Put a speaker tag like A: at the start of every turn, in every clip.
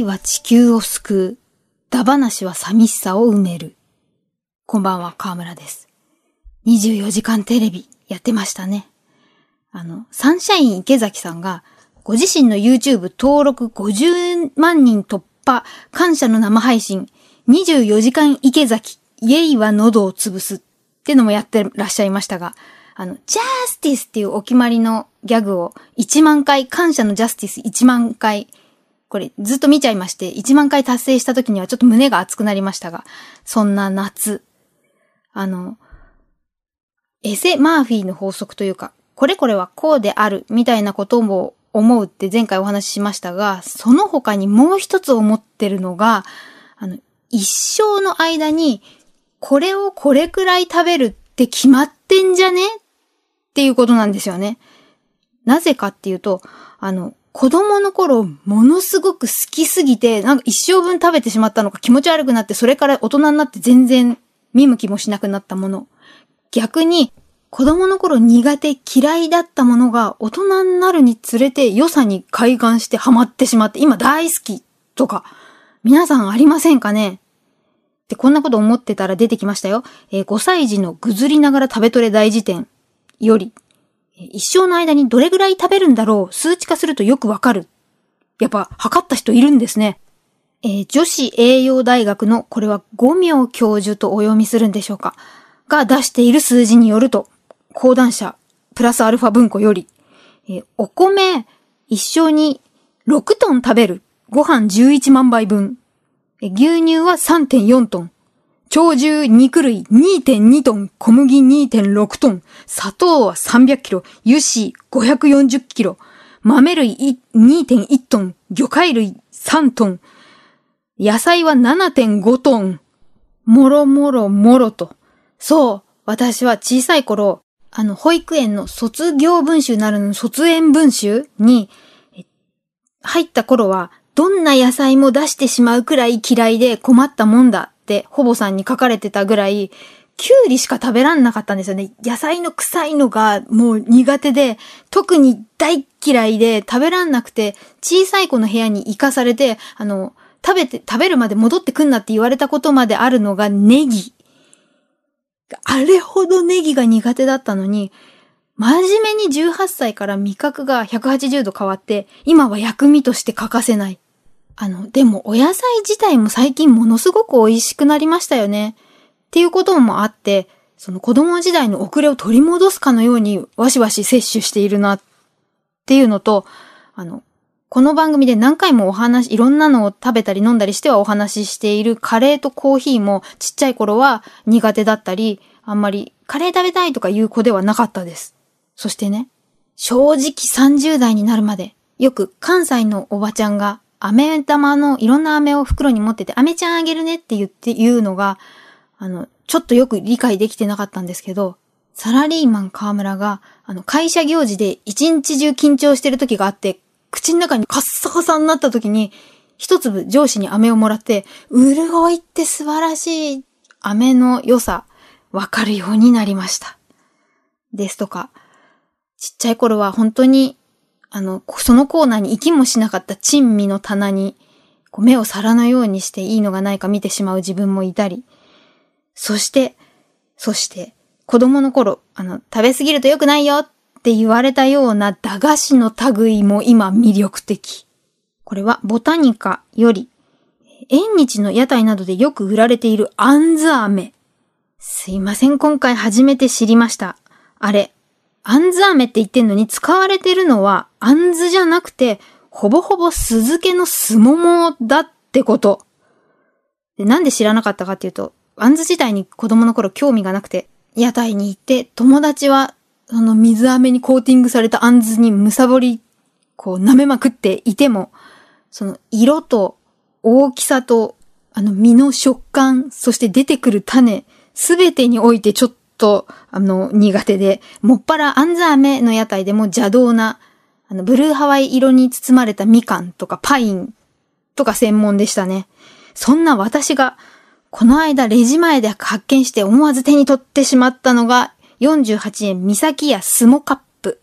A: 愛は地球を救う。ダ話は寂しさを埋める。こんばんは、河村です。24時間テレビやってましたね。あの、サンシャイン池崎さんが、ご自身の YouTube 登録50万人突破、感謝の生配信、24時間池崎、イエイは喉を潰すってのもやってらっしゃいましたが、あの、ジャスティスっていうお決まりのギャグを1万回、感謝のジャスティス1万回、これずっと見ちゃいまして、1万回達成した時にはちょっと胸が熱くなりましたが、そんな夏、あの、エセ・マーフィーの法則というか、これこれはこうであるみたいなことも思うって前回お話ししましたが、その他にもう一つ思ってるのが、あの、一生の間に、これをこれくらい食べるって決まってんじゃね？っていうことなんですよね。なぜかっていうと、あの、子供の頃、ものすごく好きすぎて、なんか一生分食べてしまったのか気持ち悪くなって、それから大人になって全然見向きもしなくなったもの。逆に、子供の頃苦手嫌いだったものが大人になるにつれて良さに開眼してハマってしまって今大好きとか皆さんありませんかね？で、こんなこと思ってたら出てきましたよ。えー、5歳児のぐずりながら食べとれ大辞典より、一生の間にどれぐらい食べるんだろう、数値化するとよくわかる。やっぱ、測った人いるんですね。えー、女子栄養大学の、これは五名教授とお読みするんでしょうか。が出している数字によると、講談社、プラスアルファ文庫より、えー、お米、一生に6トン食べる。ご飯11万杯分え。牛乳は3.4トン。鳥獣肉類2.2トン、小麦2.6トン、砂糖は300キロ、油脂540キロ、豆類2.1トン、魚介類3トン、野菜は7.5トン、もろもろもろと。そう、私は小さい頃、あの、保育園の卒業文集なるの卒園文集に、入った頃は、どんな野菜も出してしまうくらい嫌いで困ったもんだほぼさんに書かれてたぐらい、キュウリしか食べらんなかったんですよね。野菜の臭いのがもう苦手で、特に大嫌いで食べらんなくて、小さい子の部屋に行かされて、あの、食べて、食べるまで戻ってくんなって言われたことまであるのがネギ。あれほどネギが苦手だったのに、真面目に18歳から味覚が180度変わって、今は薬味として欠かせない。あの、でもお野菜自体も最近ものすごく美味しくなりましたよね。っていうこともあって、その子供時代の遅れを取り戻すかのようにわしわし摂取しているなっていうのと、あの、この番組で何回もお話、いろんなのを食べたり飲んだりしてはお話ししているカレーとコーヒーもちっちゃい頃は苦手だったり、あんまりカレー食べたいとかいう子ではなかったです。そしてね、正直30代になるまで、よく関西のおばちゃんが飴玉のいろんな飴を袋に持ってて、飴ちゃんあげるねって言って言うのが、あの、ちょっとよく理解できてなかったんですけど、サラリーマン河村が、あの、会社行事で一日中緊張してる時があって、口の中にカッサカサになった時に、一粒上司に飴をもらって、潤いって素晴らしい飴の良さ、わかるようになりました。ですとか、ちっちゃい頃は本当に、あの、そのコーナーに行きもしなかった珍味の棚に、目を皿のようにしていいのがないか見てしまう自分もいたり、そして、そして、子供の頃、あの、食べ過ぎると良くないよって言われたような駄菓子の類も今魅力的。これはボタニカより、縁日の屋台などでよく売られているあんず飴。すいません、今回初めて知りました。あれ、あんず飴って言ってんのに使われてるのはあんずじゃなくて、ほぼほぼ酢漬けのすももだってこと。でなんで知らなかったかっていうと、あんず自体に子供の頃興味がなくて、屋台に行って友達はその水飴にコーティングされたあんずにむさぼり、こう舐めまくっていても、その色と大きさと、あの実の食感、そして出てくる種、すべてにおいてちょっと、あの、苦手で、もっぱらあんず飴の屋台でも邪道な、あの、ブルーハワイ色に包まれたみかんとかパインとか専門でしたね。そんな私が、この間レジ前で発見して思わず手に取ってしまったのが、48円三崎屋スモカップ。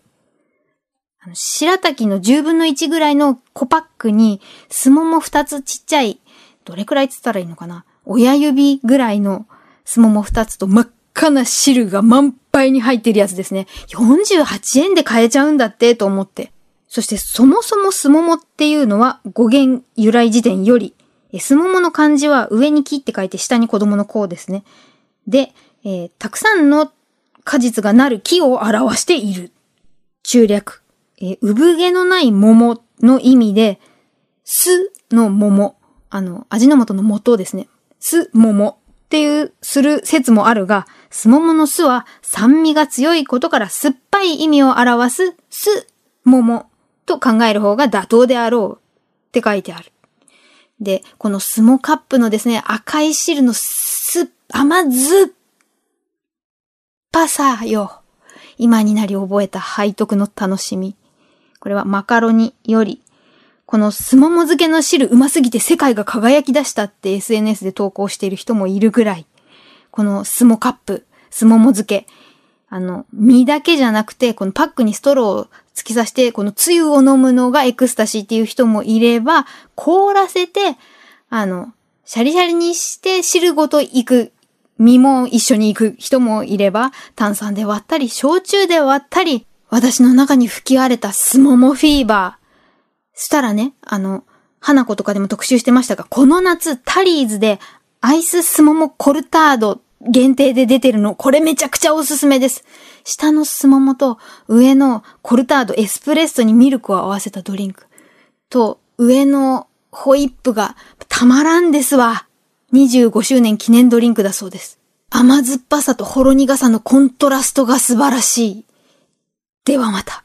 A: あの白滝の10分の1ぐらいの小パックに、スモモ2つちっちゃい、どれくらいつったらいいのかな？親指ぐらいのスモモ2つと真っ赤な汁が満杯に入ってるやつですね。48円で買えちゃうんだってと思って。そしてそもそもスモモっていうのは語源由来辞典より、スモモの漢字は上に木って書いて下に子供の子ですね。で、えー、たくさんの果実がなる木を表している。中略。えー、産毛のない桃の意味で、酢の桃。あの、味の素の素ですね。酢桃っていうする説もあるが、すももの酢は酸味が強いことから酸っぱい意味を表す酢桃と考える方が妥当であろうって書いてある。で、このスモカップのですね、赤い汁のす、甘酸っぱさよ。今になり覚えた背徳の楽しみ。これはマカロニより、このスモモ漬けの汁うますぎて世界が輝き出したって SNS で投稿している人もいるぐらい、このスモカップ、スモモ漬け、あの、身だけじゃなくて、このパックにストローを突き刺して、このつゆを飲むのがエクスタシーっていう人もいれば、凍らせて、あの、シャリシャリにして汁ごと行く、身も一緒に行く人もいれば、炭酸で割ったり、焼酎で割ったり、私の中に吹き荒れたスモモフィーバー。したらね、あの、花子とかでも特集してましたが、この夏、タリーズでアイススモモコルタード限定で出てるの、これめちゃくちゃおすすめです。下のスモモと上のコルタード、エスプレッソにミルクを合わせたドリンク。と、上のホイップがたまらんですわ。25周年記念ドリンクだそうです。甘酸っぱさとほろ苦さのコントラストが素晴らしい。ではまた。